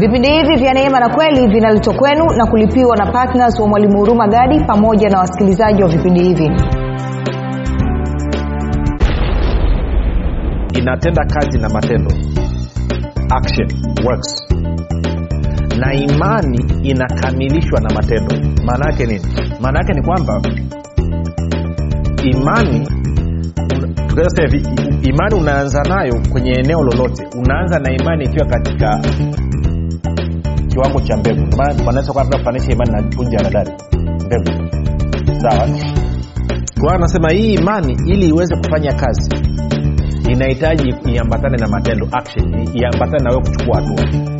vipindi hivi vya neema na kweli vinaletwa kwenu na kulipiwa na ptns wa mwalimu huruma gadi pamoja na wasikilizaji wa vipindi hivi. Inatenda kazi na matendo. Action works. Na imani inakamilishwa na matendo. Maana yake nini? Maana yake ni kwamba imani tunaweza hivi imani unaanza nayo kwenye eneo lolote. Unaanza na imani ikiwa katika kiwango cha mbegu. Wanaweza kufanisha imani na punje mbegu. Sawa? Kwa anasema hii imani ili iweze kufanya kazi inahitaji iambatane na matendo action iambatane na wewe kuchukua hatua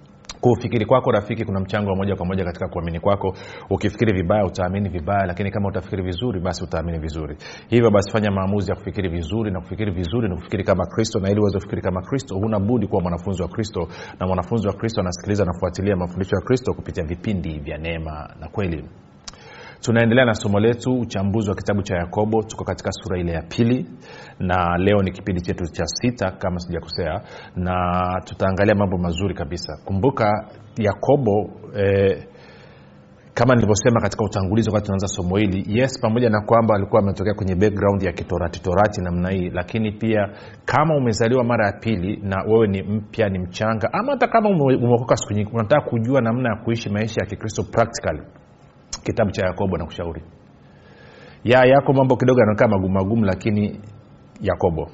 kufikiri kwako rafiki kuna mchango wa moja kwa moja katika kuamini kwako. Ukifikiri vibaya utaamini vibaya lakini kama utafikiri vizuri basi utaamini vizuri. Hivyo basi fanya maamuzi ya kufikiri vizuri na kufikiri vizuri ni kufikiri kama kristo na ili uweze kufikiri kama kristo huna budi kuwa mwanafunzi wa kristo na mwanafunzi wa kristo anasikiliza na mafundisho ya kristo kupitia vipindi vya neema na kweli tunaendelea na somo letu uchambuzi wa kitabu cha yakobo. Tuko katika sura ile ya pili na leo ni kipindi chetu cha sita kama sijakosea na tutaangalia mambo mazuri kabisa. Kumbuka yakobo eh, kama nilivyosema katika utangulizi wakati tunaanza somo hili yes pamoja na kwamba alikuwa ametokea kwenye background ya kitorati torati namna hii lakini pia kama umezaliwa mara ya pili na wewe ni mpya ni mchanga ama hata kama umeokoka siku nyingi unataka kujua namna ya kuishi maisha ya kikristo practically kitabu cha yakobo na kushauri. Ya yako mambo kidogo yanaonekana magumu magumu lakini yakobo.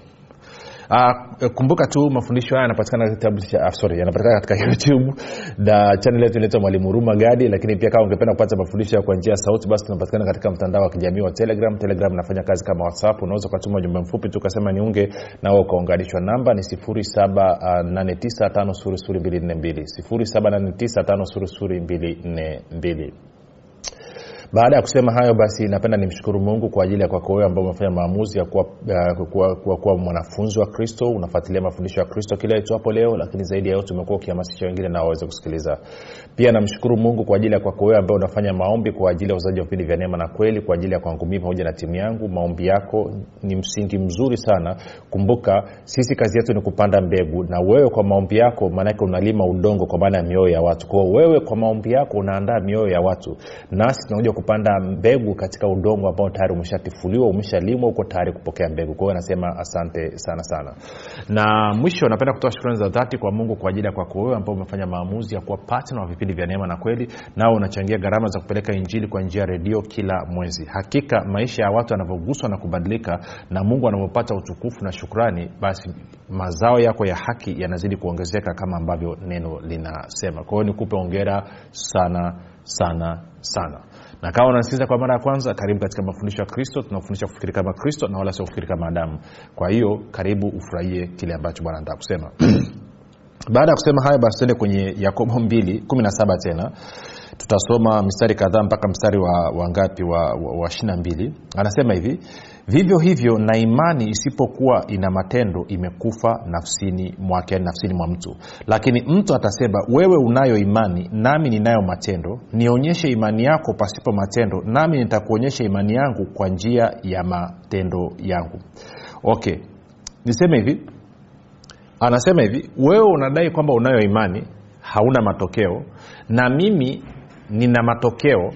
Uh, kumbuka tu mafundisho haya yanapatikana kitabu sorry yanapatikana katika youtube na chanel yetu inaitwa mwalimu huruma gadi lakini pia kama ungependa kupata mafundisho kwa njia ya sauti basi tunapatikana katika mtandao wa kijamii wa telegram. Telegram inafanya kazi kama whatsapp. Unaweza ukatuma ujumbe mfupi tu ukasema niunge nao ukaunganishwa. Namba ni 7895242 7895242 baada ya kusema hayo basi napenda nimshukuru mungu kwa ajili ya kwako wewe ambao umefanya maamuzi ya kuwa, uh, mwanafunzi wa kristo. Unafuatilia mafundisho ya kristo kila itwapo leo lakini zaidi ya yote umekuwa ukihamasisha wengine na waweze kusikiliza. Pia namshukuru mungu kwa ajili ya kwako wewe ambao unafanya maombi kwa ajili ya uzaji wa vipindi vya neema na kweli kwa ajili ya kwangu mii pamoja na timu yangu. Maombi yako ni msingi mzuri sana. Kumbuka sisi kazi yetu ni kupanda mbegu na wewe kwa maombi yako maanake unalima udongo kwa maana ya mioyo ya watu. Kwao wewe kwa maombi yako unaandaa mioyo ya watu. Nasi tunakuja kupanda mbegu katika udongo ambao tayari umeshatifuliwa umeshalimwa uko tayari kupokea mbegu. Kwa anasema asante sana sana. Na mwisho napenda kutoa shukrani za dhati kwa mungu kwa ajili ya kwako wewe ambao umefanya maamuzi ya kuwa patna wa vipindi vya neema na kweli nao unachangia gharama za kupeleka injili kwa njia ya redio kila mwezi. Hakika maisha ya watu yanavyoguswa na kubadilika na mungu anavyopata utukufu na shukrani basi mazao yako ya haki yanazidi kuongezeka kama ambavyo neno linasema. Kwa hiyo nikupe ongera sana sana sana na kama unasikiliza kwa mara ya kwanza karibu katika mafundisho ya kristo tunafundisha kufikiri kama kristo na wala sio kufikiri kama adamu. Kwa hiyo karibu ufurahie kile ambacho bwana anataka kusema. Baada ya kusema hayo basi tuende kwenye yakobo 2 17 tena. Tutasoma mistari kadhaa mpaka mstari wa wangapi wa, wa, wa 22 anasema hivi vivyo hivyo na imani isipokuwa ina matendo imekufa nafsini mwake nafsini mwa mtu. Lakini mtu atasema wewe unayo imani nami ninayo matendo. Nionyeshe imani yako pasipo matendo nami nitakuonyesha imani yangu kwa njia ya matendo yangu. Okay niseme hivi. Anasema hivi wewe unadai kwamba unayo imani hauna matokeo na mimi nina matokeo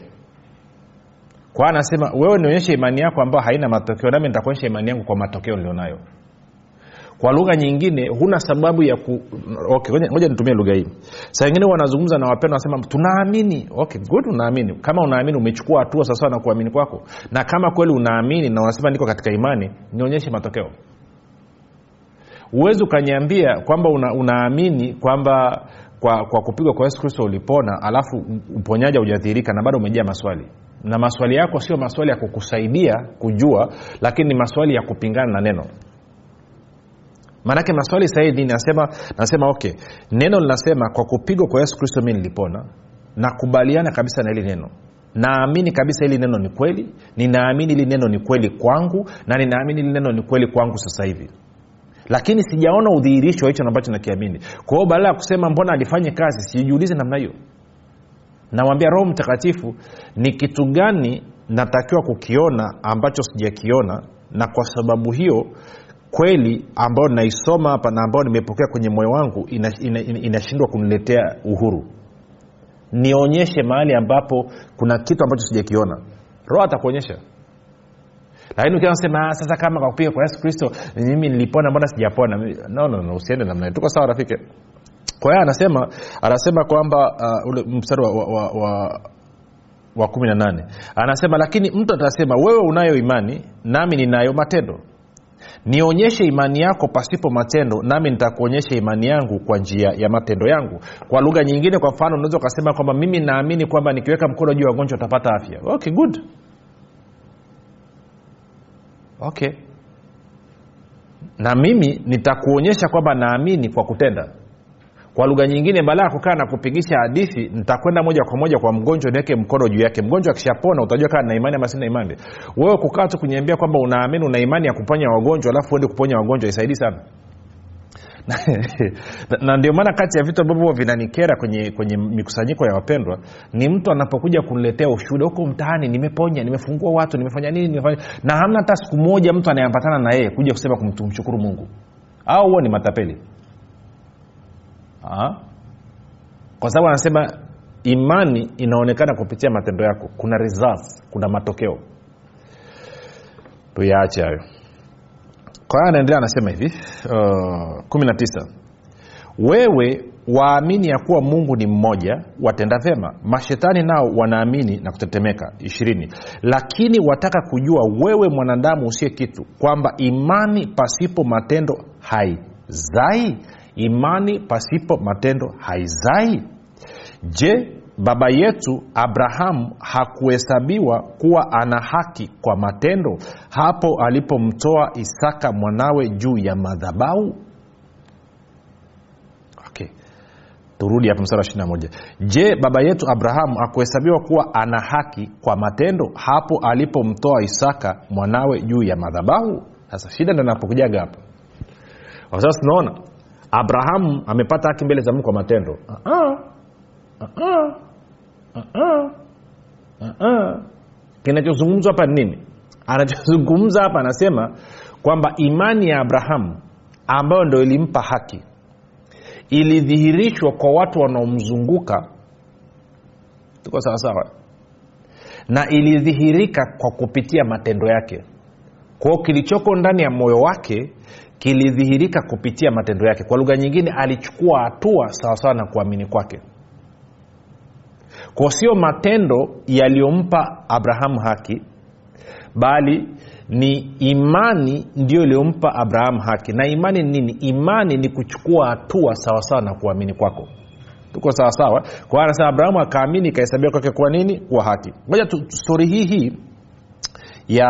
kwa anasema wewe nionyeshe imani yako ambayo haina matokeo nami nitakuonyesha imani yangu kwa matokeo nilionayo. Kwa lugha nyingine huna sababu ya ku okay ngoja nitumie lugha hii. Saa ingine wanazungumza na wapendwa wanasema tunaamini. Okay good unaamini. Kama unaamini umechukua hatua sawasawa na kuamini kwako. Na kama kweli unaamini na unasema niko katika imani nionyeshe matokeo. Huwezi ukaniambia kwamba una, unaamini kwamba kwa, kwa kupigwa kwa yesu kristo ulipona alafu uponyaji haujadhihirika na bado umejaa maswali na maswali yako sio maswali ya kukusaidia kujua lakini ni maswali ya kupingana na neno. Maanake maswali sahihi nasema nasema okay. Neno linasema kwa kupigwa kwa yesu kristo mi nilipona. Nakubaliana kabisa na hili neno. Naamini kabisa hili neno ni kweli. Ninaamini hili neno ni kweli kwangu na ninaamini hili neno ni kweli kwangu sasa hivi. Lakini sijaona udhihirisho wa hicho ambacho nakiamini. Kwa hiyo badala ya kusema mbona alifanye kazi? Sijiulize namna hiyo namwambia roho mtakatifu ni kitu gani natakiwa kukiona ambacho sijakiona? Na kwa sababu hiyo kweli ambayo naisoma hapa na ambayo nimepokea kwenye moyo wangu inashindwa ina, ina, kuniletea uhuru. Nionyeshe mahali ambapo kuna kitu ambacho sijakiona. Roho atakuonyesha. Lakini ukiwa nasema sasa kama kwa kupiga kwa yesu kristo mimi nilipona mbona sijapona? No, no, no usiende namna tuko sawa rafiki kwa hiyo anasema anasema kwamba uh, ule mstari wa, wa, wa wa kumi na nane. Anasema lakini mtu atasema wewe unayo imani nami ninayo matendo. Nionyeshe imani yako pasipo matendo nami nitakuonyesha imani yangu kwa njia ya matendo yangu. Kwa lugha nyingine kwa mfano unaweza ukasema kwamba mimi naamini kwamba nikiweka mkono juu ya wagonjwa utapata afya. Okay good. Okay. Na mimi nitakuonyesha kwamba naamini kwa kutenda kwa lugha nyingine baada ya kukaa na kupigisha hadithi nitakwenda moja kwa moja kwa mgonjwa niweke mkono juu yake. Mgonjwa akishapona utajua kaa na imani ama sina imani. Wewe kukaa tu kuniambia kwamba unaamini una imani ya kuponya wagonjwa alafu uende kuponya wagonjwa isaidii sana. Na ndio maana kati ya vitu ambavyo vinanikera kwenye kwenye mikusanyiko ya wapendwa ni mtu anapokuja kuniletea ushuhuda huko mtaani nimeponya nimefungua watu nimefanya nini nimefanya na hamna hata siku moja mtu anayeambatana na yeye kuja kusema kumshukuru mungu. Au huo ni matapeli Kwa sababu anasema imani inaonekana kupitia matendo yako. Kuna results kuna matokeo. Tuyaache hayo. Kwa anaendelea anasema hivi uh, kumi na tisa. Wewe waamini ya kuwa mungu ni mmoja watenda vyema mashetani nao wanaamini na kutetemeka. Ishirini. Lakini wataka kujua wewe mwanadamu usiye kitu kwamba imani pasipo matendo haizai imani pasipo matendo haizai. Je baba yetu abrahamu hakuhesabiwa kuwa ana haki kwa matendo hapo alipomtoa isaka mwanawe juu ya madhabau okay. turudi hapo msara wa moja. Je baba yetu abrahamu hakuhesabiwa kuwa ana haki kwa matendo hapo alipomtoa isaka mwanawe juu ya madhabau sasa shida ndo napokujaga hapa. Kwa sasa tunaona abrahamu amepata haki mbele za mungu kwa matendo uh-uh. Uh-uh. Uh-uh. Uh-uh. kinachozungumzwa hapa ni nini anachozungumza hapa anasema kwamba imani ya abrahamu ambayo ndo ilimpa haki ilidhihirishwa kwa watu wanaomzunguka tuko sawasawa na ilidhihirika kwa kupitia matendo yake kwao kilichoko ndani ya moyo wake kilidhihirika kupitia matendo yake. Kwa lugha nyingine alichukua hatua sawasawa na kuamini kwake. Kwa sio matendo yaliyompa abrahamu haki bali ni imani ndiyo iliyompa abrahamu haki. Na imani ni nini? Imani ni kuchukua hatua sawasawa na kuamini kwako. Tuko sawasawa kwa anasema abrahamu akaamini ikahesabia kwake kuwa nini? Kuwa haki. Moja stori hii hii ya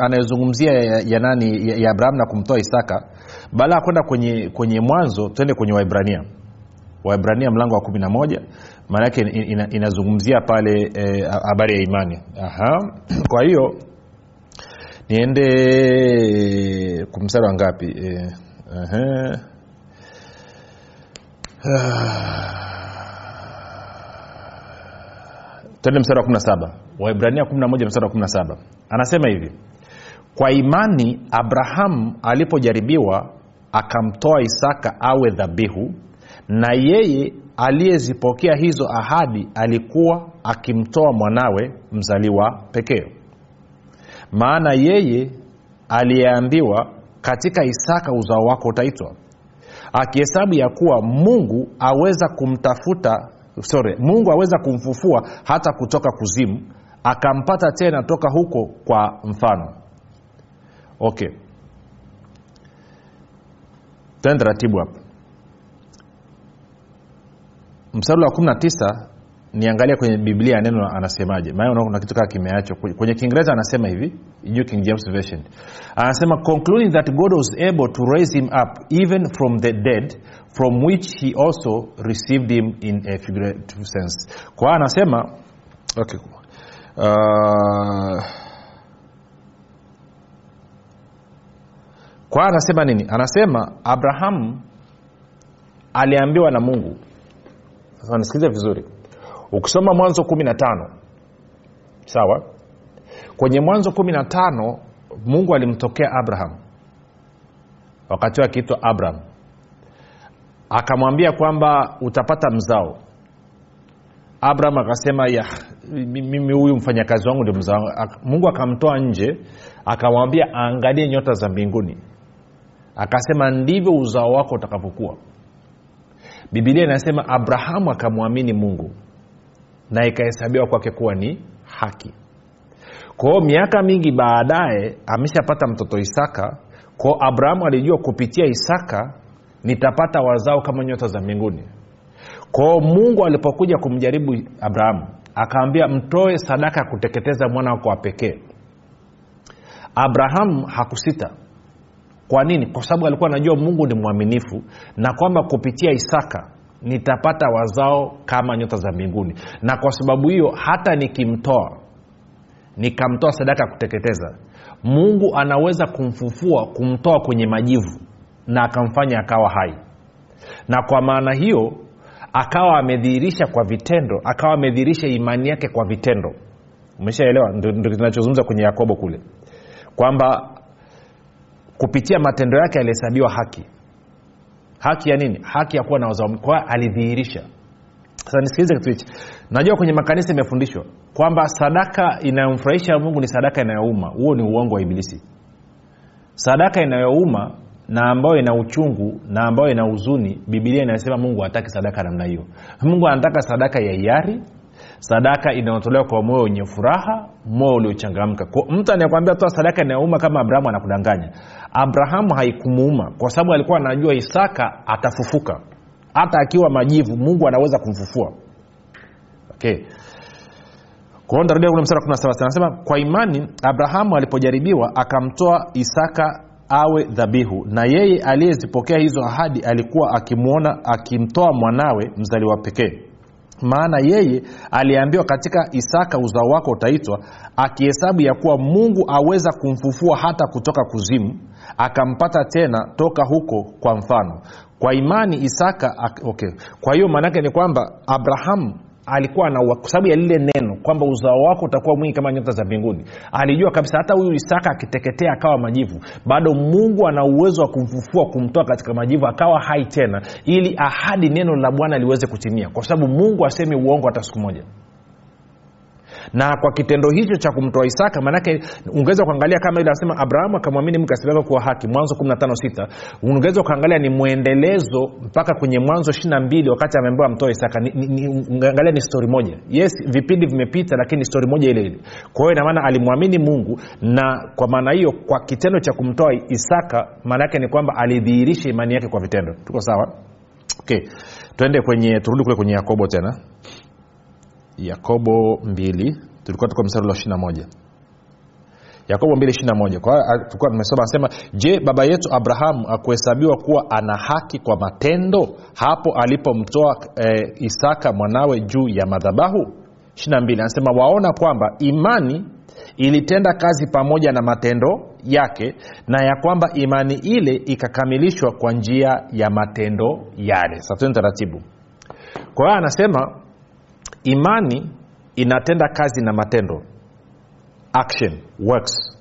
anayozungumzia ya, ya ya, ya abrahamu na kumtoa isaka baada ya kwenda kwenye kwenye mwanzo twende kwenye waibrania. Waibrania mlango wa kumi na moja maana yake ina, inazungumzia pale habari eh, ya imani. Aha. kwa hiyo niende kumsara wa ngapi? E, twende mstari wa 17 waibrania 11 mstari wa 17 anasema hivi kwa imani abrahamu alipojaribiwa akamtoa isaka awe dhabihu na yeye aliyezipokea hizo ahadi alikuwa akimtoa mwanawe mzaliwa pekee. Maana yeye aliyeambiwa katika isaka uzao wako utaitwa akihesabu ya kuwa mungu aweza kumtafuta sorry mungu aweza kumfufua hata kutoka kuzimu akampata tena toka huko kwa mfano. Okay. Tende taratibu hapa. Mstari wa 19 niangalia kwenye biblia neno anasemaje. Maana kuna kitu kaa kimeachwa. Kwenye- kiingereza anasema hivi juu king james version. Anasema concluding that god was able to raise him up even from the dead from which he also received him in a figurative sense. Kwa anasema okay uh, kwa anasema nini? Anasema abrahamu aliambiwa na mungu. Sasa nisikilize vizuri ukisoma mwanzo kumi na tano sawa? Kwenye mwanzo kumi na tano mungu alimtokea abraham. Wakati huo akiitwa abraham. Akamwambia kwamba utapata mzao. Abraham akasema ya mimi huyu mfanyakazi wangu ndio mzao. Mungu akamtoa nje akamwambia aangalie nyota za mbinguni. Akasema ndivyo uzao wako utakavyokuwa. Bibilia inasema abrahamu akamwamini mungu na ikahesabiwa kwake kuwa ni haki. Kwao miaka mingi baadaye ameshapata mtoto isaka. Kwao abrahamu alijua kupitia isaka nitapata wazao kama nyota za mbinguni. Kwao mungu alipokuja kumjaribu abrahamu akaambia mtoe sadaka ya kuteketeza mwana wako wa pekee. Abrahamu hakusita. Kwa nini? Kwa sababu alikuwa anajua mungu ni mwaminifu na kwamba kupitia isaka nitapata wazao kama nyota za mbinguni. Na kwa sababu hiyo hata nikimtoa nikamtoa sadaka ya kuteketeza mungu anaweza kumfufua kumtoa kwenye majivu na akamfanya akawa hai. Na kwa maana hiyo akawa amedhihirisha kwa vitendo akawa amedhihirisha imani yake kwa vitendo. Umeshaelewa? Ndo kinachozungumza kwenye yakobo kule. Kwamba kupitia matendo yake alihesabiwa haki haki ya nini? Haki ya kuwa na wazao kwa alidhihirisha. Sasa nisikilize kitu hichi. Najua kwenye makanisa imefundishwa kwamba sadaka inayomfurahisha mungu ni sadaka inayouma. Huo ni uongo wa ibilisi. Sadaka inayouma na ambayo ina uchungu na ambayo ina huzuni bibilia inasema mungu hataki sadaka namna hiyo. Mungu anataka sadaka ya hiari sadaka inayotolewa kwa moyo wenye furaha moyo uliochangamka. Mtu anayekwambia toa sadaka inayouma kama abrahamu anakudanganya. Abrahamu haikumuuma kwa sababu alikuwa anajua isaka atafufuka. Hata akiwa majivu mungu anaweza kumfufua. Okay. Kwao ntarudia kule mstari wa 17 anasema kwa imani abrahamu alipojaribiwa akamtoa isaka awe dhabihu. Na yeye aliyezipokea hizo ahadi alikuwa akimwona akimtoa mwanawe mzaliwa pekee maana yeye aliambiwa katika isaka uzao wako utaitwa akihesabu ya kuwa mungu aweza kumfufua hata kutoka kuzimu akampata tena toka huko kwa mfano kwa imani isaka okay. kwa hiyo maanaake ni kwamba abrahamu alikuwa na kwa sababu ya lile neno kwamba uzao wako utakuwa mwingi kama nyota za mbinguni. Alijua kabisa hata huyu isaka akiteketea akawa majivu bado mungu ana uwezo wa kumfufua kumtoa katika majivu akawa hai tena ili ahadi neno la bwana liweze kutimia kwa sababu mungu asemi uongo hata siku moja na kwa kitendo hicho cha kumtoa isaka maanake ungeweza kuangalia kama ile anasema abrahamu akamwamini mke asiweka kuwa haki mwanzo 156 ungeweza ukaangalia ni mwendelezo mpaka kwenye mwanzo 22 wakati ameambiwa amtoe isaka. Angalia ni, stori moja. Yes vipindi vimepita lakini stori moja ile ile. Kwa hiyo inamaana alimwamini mungu na kwa maana hiyo kwa kitendo cha kumtoa isaka maana yake ni kwamba alidhihirisha imani yake kwa vitendo. Tuko sawa? Okay. Tuende kwenye turudi kule kwenye yakobo tena yakobo 2 tulikuwa tuko mstari wa 21 yakobo 221 kwa tulikuwa tumesoma anasema je baba yetu abrahamu akuhesabiwa kuwa ana haki kwa matendo hapo alipomtoa e, isaka mwanawe juu ya madhabahu? 22 anasema waona kwamba imani ilitenda kazi pamoja na matendo yake na ya kwamba imani ile ikakamilishwa kwa njia ya matendo yale. Sasa taratibu. Kwa hiyo anasema imani inatenda kazi na matendo. Action works.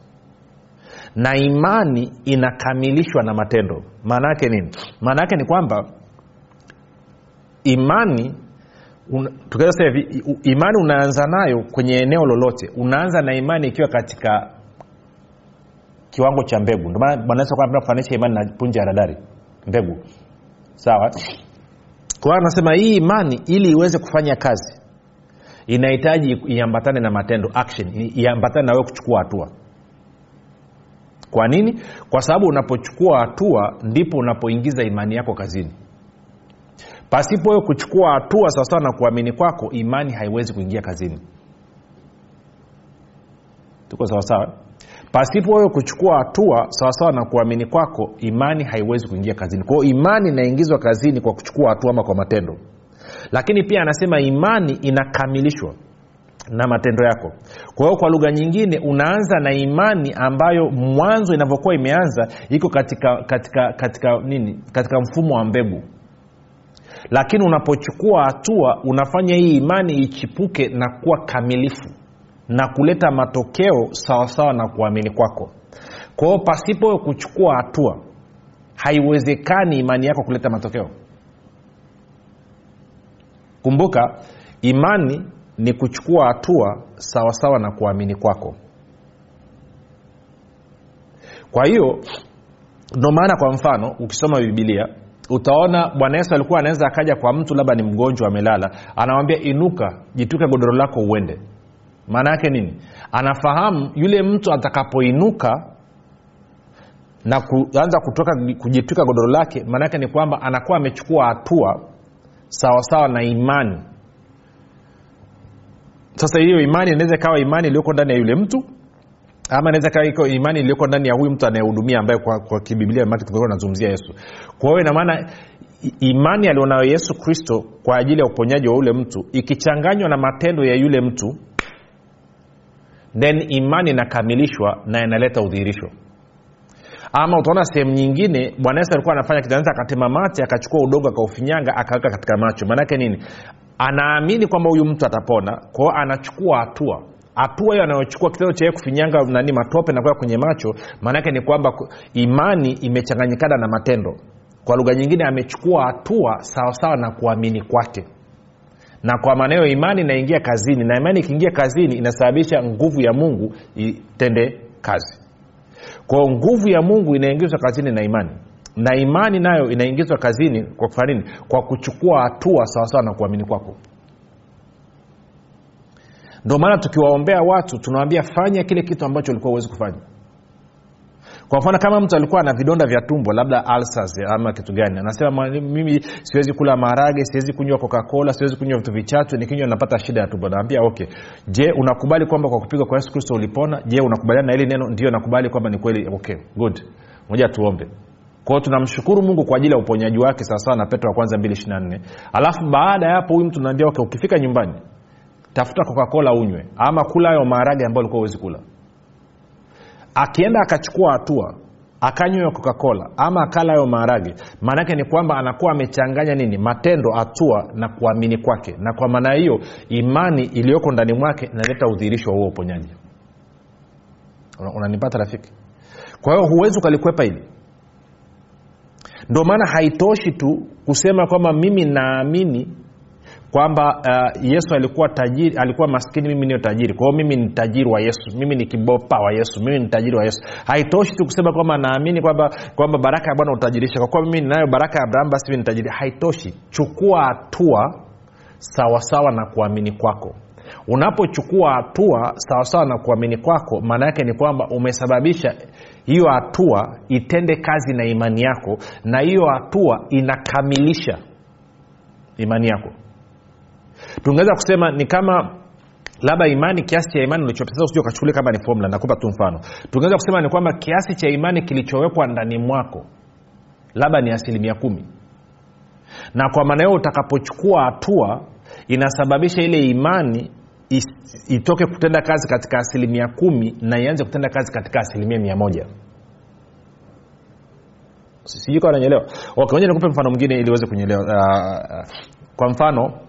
Na imani inakamilishwa na matendo. Maana yake nini? Maana yake ni kwamba imani un, tukiweza hivi imani unaanza nayo kwenye eneo lolote unaanza na imani ikiwa katika kiwango cha mbegu. Ndio maana imani na punje radari mbegu. Sawa? Kwa anasema hii imani ili iweze kufanya kazi inahitaji iambatane na matendo action iambatane na wewe kuchukua hatua. Kwa nini? Kwa sababu unapochukua hatua ndipo unapoingiza imani yako kazini. Pasipo wewe kuchukua hatua sawasawa na kuamini kwako imani haiwezi kuingia kazini. Tuko sawasawa? Pasipo wewe kuchukua hatua sawasawa na kuamini kwako imani haiwezi kuingia kazini. Kwao imani inaingizwa kazini kwa kuchukua hatua ama kwa matendo lakini pia anasema imani inakamilishwa na matendo yako. Kwa hiyo kwa lugha nyingine unaanza na imani ambayo mwanzo inavyokuwa imeanza iko katika katika katika nini? Katika mfumo wa mbegu. Lakini unapochukua hatua unafanya hii imani ichipuke na kuwa kamilifu na kuleta matokeo sawasawa na kuamini kwako. Kwa hiyo pasipo kuchukua hatua haiwezekani imani yako kuleta matokeo kumbuka imani ni kuchukua hatua sawasawa na kuamini kwako. Kwa hiyo ndo maana kwa mfano ukisoma bibilia utaona bwana yesu alikuwa anaweza akaja kwa mtu labda ni mgonjwa amelala anamwambia inuka jituke godoro lako uende. Maana yake nini? Anafahamu yule mtu atakapoinuka na kuanza kutoka kujitwika godoro lake maana yake ni kwamba anakuwa amechukua hatua sawasawa na imani. Sasa hiyo imani inaweza ikawa imani iliyoko ndani ya yule mtu ama inaweza kawa iko imani iliyoko ndani ya huyu mtu anayehudumia ambaye kwa, kwa kibiblia anazungumzia yesu. Kwa hiyo inamaana imani alionayo yesu kristo kwa ajili ya uponyaji wa yule mtu ikichanganywa na matendo ya yule mtu then imani inakamilishwa na inaleta udhihirisho ama utaona sehemu nyingine bwana yesu alikuwa anafanya kitanza akatema mate akachukua udongo akaufinyanga akaweka katika macho. Maanake nini? Anaamini kwamba huyu mtu atapona kwao anachukua hatua. Hatua hiyo anayochukua kitendo cha kufinyanga nani matope na kuweka kwenye macho maanaake ni kwamba imani imechanganyikana na matendo. Kwa lugha nyingine amechukua hatua sawasawa na kuamini kwake. Na kwa maanao imani inaingia kazini na imani ikiingia kazini inasababisha nguvu ya mungu itende kazi kwao nguvu ya mungu inaingizwa kazini na imani. Na imani nayo inaingizwa kazini kwa kufanya nini? Kwa kuchukua hatua sawasawa na kuamini kwako. Ndio maana tukiwaombea watu tunawambia fanya kile kitu ambacho ulikuwa huwezi kufanya kwa mfano kama mtu alikuwa na vidonda vya tumbo labda alsas ama kitu gani anasema mimi siwezi kula maharage siwezi kunywa coca-cola siwezi kunywa vitu vichache nikinywa napata shida ya tumbo. Naambia okay. Je unakubali kwamba kwa kupigwa kwa yesu kristo ulipona? Je unakubaliana na hili neno? Ndio nakubali kwamba ni kweli. Okay good. Moja tuombe. Kwao tunamshukuru mungu kwa ajili ya uponyaji wake sawasawa na petro wa kwanza 224 alafu baada ya hapo huyu mtu naambia okay ukifika nyumbani tafuta coca-cola unywe ama kula hayo maharage ambayo ulikuwa huwezi kula akienda akachukua hatua akanywa coca-cola ama akala hayo maharage maanaake ni kwamba anakuwa amechanganya nini? Matendo hatua na kuamini kwake. Na kwa maana hiyo imani iliyoko ndani mwake inaleta udhihirisho wa huo uponyaji unanipata una rafiki? Kwa hiyo huwezi ukalikwepa hili. Ndio maana haitoshi tu kusema kwamba mimi naamini kwamba uh, yesu alikuwa tajiri alikuwa maskini mimi niyo tajiri. Kwa hiyo mimi ni tajiri wa yesu. Mimi ni kibopa wa yesu. Mimi ni tajiri wa yesu. Haitoshi tu kusema kwamba naamini kwamba kwamba baraka ya bwana utajirisha kwa kuwa mimi ninayo baraka ya abraham basi mimi ni tajiri. Haitoshi. Chukua hatua sawasawa na kuamini kwako. Unapochukua hatua sawasawa na kuamini kwako maana yake ni kwamba umesababisha hiyo hatua itende kazi na imani yako na hiyo hatua inakamilisha imani yako tungeweza kusema ni kama labda imani kiasi cha imani usije ukachukulia kama ni formula. Nakupa tu mfano. Tungeweza kusema ni kwamba kiasi cha imani kilichowekwa ndani mwako labda ni asilimia kumi. Na kwa maana hiyo utakapochukua hatua inasababisha ile imani itoke kutenda kazi katika asilimia kumi na ianze kutenda kazi katika asilimia mia moja. Sijui kawa nanyelewa okay, nikupe mfano mwingine ili uweze kunyelewa uh, kwa mfano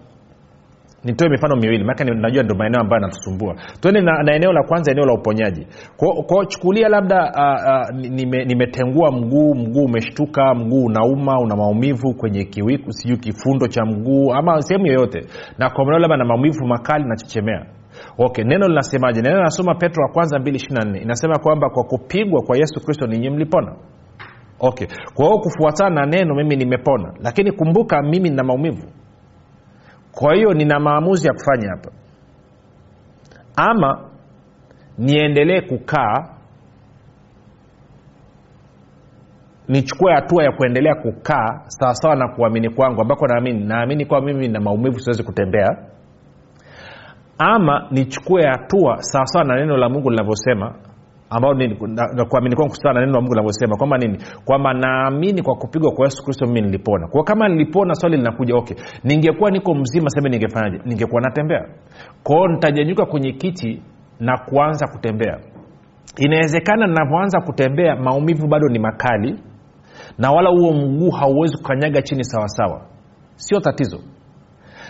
nitoe mifano miwili maake najua ndo maeneo ambayo anatusumbua tuende na, na eneo la kwanza eneo la uponyaji. Kwao chukulia labda uh, nime, nimetengua mguu mguu umeshtuka mguu unauma una maumivu kwenye kiwiku sijui kifundo cha mguu ama sehemu yoyote. Na kwa labda na maumivu makali nachechemea okay neno linasemaje? Neno linasoma petro wa kwanza 224 inasema kwamba kwa kupigwa kwa yesu kristo ninyi mlipona. Okay kwa hiyo kufuatana na neno mimi nimepona. Lakini kumbuka mimi nina maumivu kwa hiyo nina maamuzi ya kufanya hapa. Ama niendelee kukaa nichukue hatua ya kuendelea kukaa sawasawa na kuamini kwangu ambako naamini naamini kwa mimi na maumivu siwezi kutembea. Ama nichukue hatua sawasawa na neno la mungu linavyosema ambao kuamini kwangu sawa na neno la mungu linavyosema kwamba nini kwamba naamini kwa kupigwa kwa yesu kristo mimi nilipona. Kwa kama nilipona swali linakuja okay ningekuwa niko mzima seme ningefanyaje? Ningekuwa natembea. Kwao nitajanyuka kwenye kiti na kuanza kutembea. Inawezekana ninavyoanza kutembea maumivu bado ni makali na wala huo mguu hauwezi kukanyaga chini sawasawa. Sio tatizo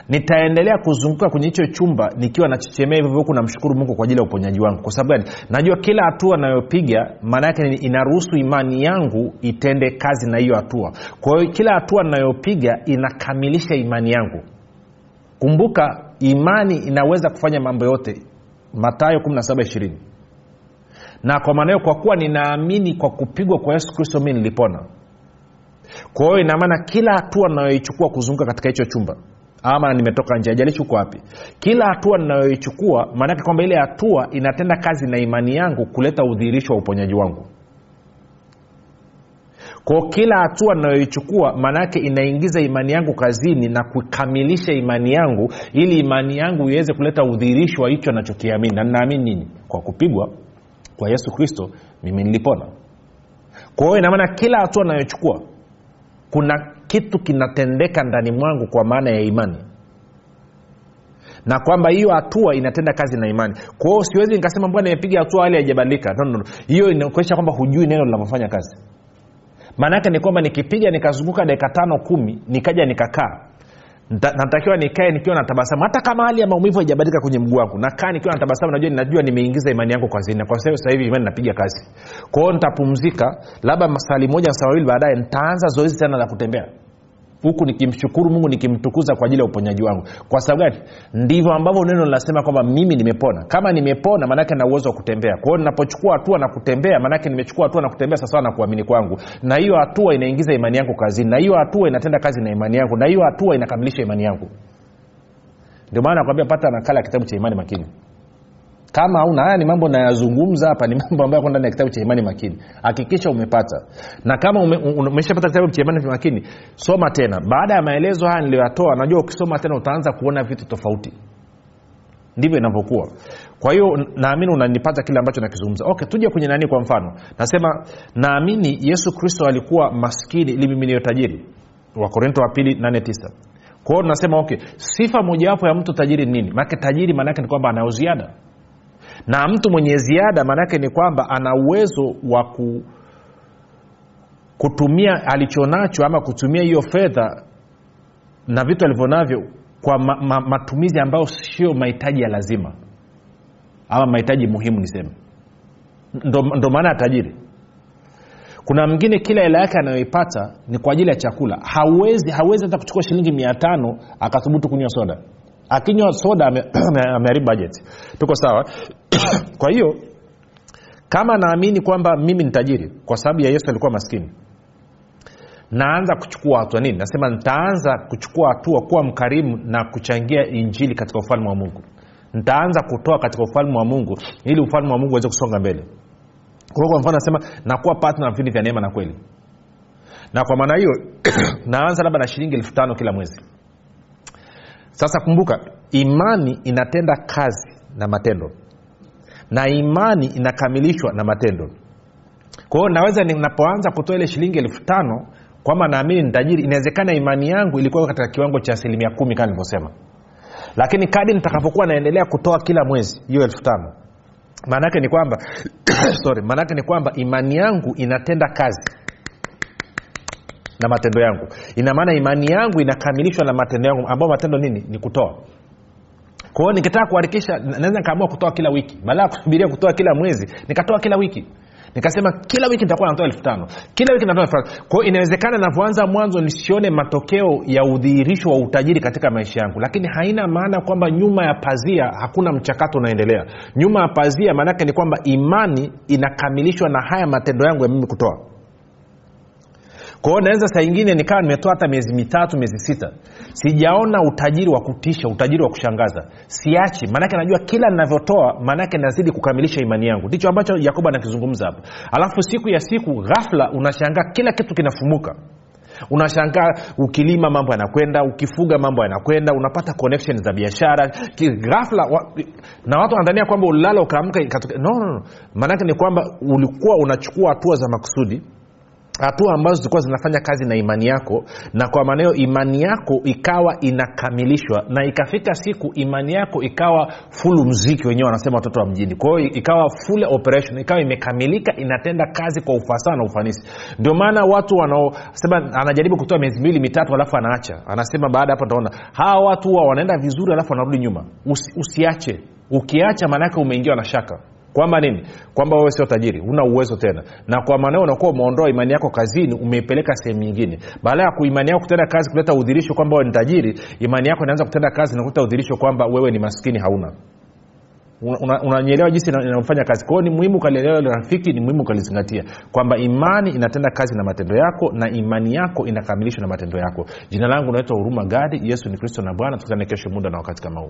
nitaendelea kuzunguka kwenye hicho chumba nikiwa nachechemea hivyo huku namshukuru mungu kwa ajili ya uponyaji wangu. Kwa sababu gani? Najua kila hatua nayopiga maana yake inaruhusu imani yangu itende kazi na hiyo hatua. Kwa hiyo kila hatua nayopiga inakamilisha imani yangu. Kumbuka imani inaweza kufanya mambo yote. Matayo 17 na kwa maana hiyo kwa kuwa ninaamini kwa kupigwa kwa yesu kristo mi nilipona. Kwa hiyo inamaana kila hatua nayoichukua kuzunguka katika hicho chumba ama nimetoka nje ajalishi uko wapi. Kila hatua ninayoichukua maanake kwamba ile hatua inatenda kazi na imani yangu kuleta udhihirisho wa uponyaji wangu. Kwao kila hatua ninayoichukua maanaake inaingiza imani yangu kazini na kukamilisha imani yangu ili imani yangu iweze kuleta udhihirisho wa hicho anachokiamini na ninaamini nini? Kwa kupigwa kwa yesu kristo mimi nilipona. Kwa hiyo inamaana kila hatua nayochukua kuna kitu kinatendeka ndani mwangu kwa maana ya imani. Na kwamba hiyo hatua inatenda kazi na imani. Kwao siwezi nikasema bwana nimepiga hatua hali haijabadilika. No, no, no. hiyo inaonyesha kwamba hujui neno linavyofanya kazi. Maana yake ni kwamba nikipiga nikazunguka dakika tano kumi nikaja nikakaa natakiwa nikae nikiwa na tabasamu. Hata kama hali ya maumivu haijabadilika kwenye mguu wangu nakaa nikiwa na tabasamu najua najua nimeingiza imani yangu kazini. Kwa sasa hivi imani napiga kazi. Kwa hiyo nitapumzika labda masali moja saa mawili baadaye nitaanza zoezi tena la kutembea huku nikimshukuru mungu nikimtukuza kwa ajili ya uponyaji wangu. Kwa sababu gani? Ndivyo ambavyo neno linasema kwamba mimi nimepona. Kama nimepona maanake na uwezo wa kutembea. Kwao ninapochukua hatua na kutembea maanake nimechukua hatua na kutembea sawasawa na kuamini kwangu. Na hiyo hatua inaingiza imani yangu kazini. Na hiyo hatua inatenda kazi na imani yangu. Na hiyo hatua inakamilisha imani yangu. Ndio maana nakwambia pata nakala ya kitabu cha imani makini kama hauna haya ni mambo nayazungumza hapa ni mambo ambayo ndani ya kitabu cha imani makini. Hakikisha umepata. Na kama ume, umeshapata kitabu cha imani makini soma tena. Baada ya maelezo haya niliyoyatoa najua ukisoma tena utaanza kuona vitu tofauti. Ndivyo inavyokuwa. Kwa hiyo naamini unanipata kile ambacho nakizungumza. Okay tuje kwenye nani kwa mfano. Nasema naamini yesu kristo alikuwa maskini ili mimi niyo tajiri. Wakorinto wa pili 89 kwa hiyo tunasema okay sifa mojawapo ya mtu tajiri ni nini? Maanake tajiri maanaake ni kwamba anao ziada na mtu mwenye ziada maanaake ni kwamba ana uwezo wa ku, kutumia alichonacho ama kutumia hiyo fedha na vitu alivyonavyo kwa ma, ma, matumizi ambayo sio mahitaji ya lazima ama mahitaji muhimu niseme. Ndo, maana ya tajiri. Kuna mwingine kila hela yake anayoipata ni kwa ajili ya chakula. Hawezi hawezi hata kuchukua shilingi mia tano akathubutu kunywa soda akinywa soda ameharibu bajeti tuko sawa? Kwa hiyo kama naamini kwamba mimi ni tajiri kwa sababu ya yesu alikuwa maskini naanza kuchukua hatua. Nini? Nasema nitaanza kuchukua hatua kuwa mkarimu na kuchangia injili katika ufalme wa mungu. Nitaanza kutoa katika ufalme wa mungu ili ufalme wa mungu uweze kusonga mbele. Kwa kwa mfano nasema nakuwa patna na vipindi vya neema na kweli. Na kwa maana hiyo naanza labda na shilingi elfu tano kila mwezi sasa kumbuka imani inatenda kazi na matendo. Na imani inakamilishwa na matendo. Kwa hiyo naweza ninapoanza kutoa ile shilingi elfu tano kwamba naamini ni inawezekana imani yangu ilikuwa katika kiwango cha asilimia kumi kama nilivyosema. Lakini kadi nitakapokuwa naendelea kutoa kila mwezi hiyo elfu tano. Maanaake ni kwamba sorry maanaake ni kwamba imani yangu inatenda kazi na matendo yangu. Ina maana imani yangu inakamilishwa na matendo yangu ambayo matendo nini? Ni kutoa. Kwa hiyo nikitaka kuharikisha naweza nikaamua kutoa kila wiki. Baada ya kusubiria kutoa kila mwezi nikatoa kila wiki. Nikasema kila wiki nitakuwa natoa elfu tano. Kila wiki natoa elfu inawezekana navyoanza mwanzo nisione matokeo ya udhihirisho wa utajiri katika maisha yangu. Lakini haina maana kwamba nyuma ya pazia hakuna mchakato unaendelea. Nyuma ya pazia maanaake ni kwamba imani inakamilishwa na haya matendo yangu ya mimi kutoa kwa hiyo naweza saa ingine nikawa nimetoa hata miezi mitatu miezi sita. Sijaona utajiri wa kutisha utajiri wa kushangaza. Siachi. Maanake najua kila ninavyotoa maanake nazidi kukamilisha imani yangu. Ndicho ambacho yakobo anakizungumza hapo alafu siku ya siku ghafla unashangaa kila kitu kinafumuka. Unashangaa ukilima mambo yanakwenda ukifuga mambo yanakwenda unapata connection za biashara. Ghafla wa, na watu wanadhania kwamba ulilala ukaamka no, no, no. maanake ni kwamba ulikuwa unachukua hatua za makusudi hatua ambazo zilikuwa zinafanya kazi na imani yako na kwa maanao imani yako ikawa inakamilishwa na ikafika siku imani yako ikawa fulu mziki wenyewe wanasema watoto wa mjini. Kwa hiyo ikawa full operation ikawa imekamilika inatenda kazi kwa ufasaha na ufanisi. Ndio maana watu wanaosema anajaribu kutoa miezi miwili mitatu alafu anaacha. Anasema baada hapo ataona. Hawa watu huwa wanaenda vizuri alafu wanarudi nyuma. Usi, usiache. Ukiacha maanaake umeingiwa na shaka kwamba nini? Kwamba wewe sio tajiri una uwezo tena. Na kwa maanao unakuwa umeondoa imani yako kazini umeipeleka sehemu nyingine. Baada ya kuimani yako kutenda kazi kuleta udhirisho kwamba wewe ni tajiri imani yako inaanza kutenda kazi na kuleta udhirisho kwamba wewe ni maskini hauna unanyelewa una, jinsi inavyofanya kazi. Kwa ni muhimu ukalielewa rafiki ni muhimu ukalizingatia kwamba imani inatenda kazi na matendo yako na imani yako inakamilishwa na matendo yako. Jina langu naitwa huruma gadi yesu ni kristo na bwana. Tukutane kesho muda na wakati kama huu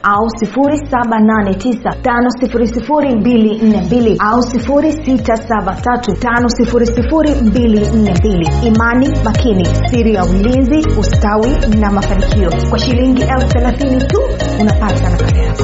au 789 au 673 imani makini siri ya ulinzi ustawi na mafanikio. Kwa shilingi elfu thelathini tu unapata nakala yako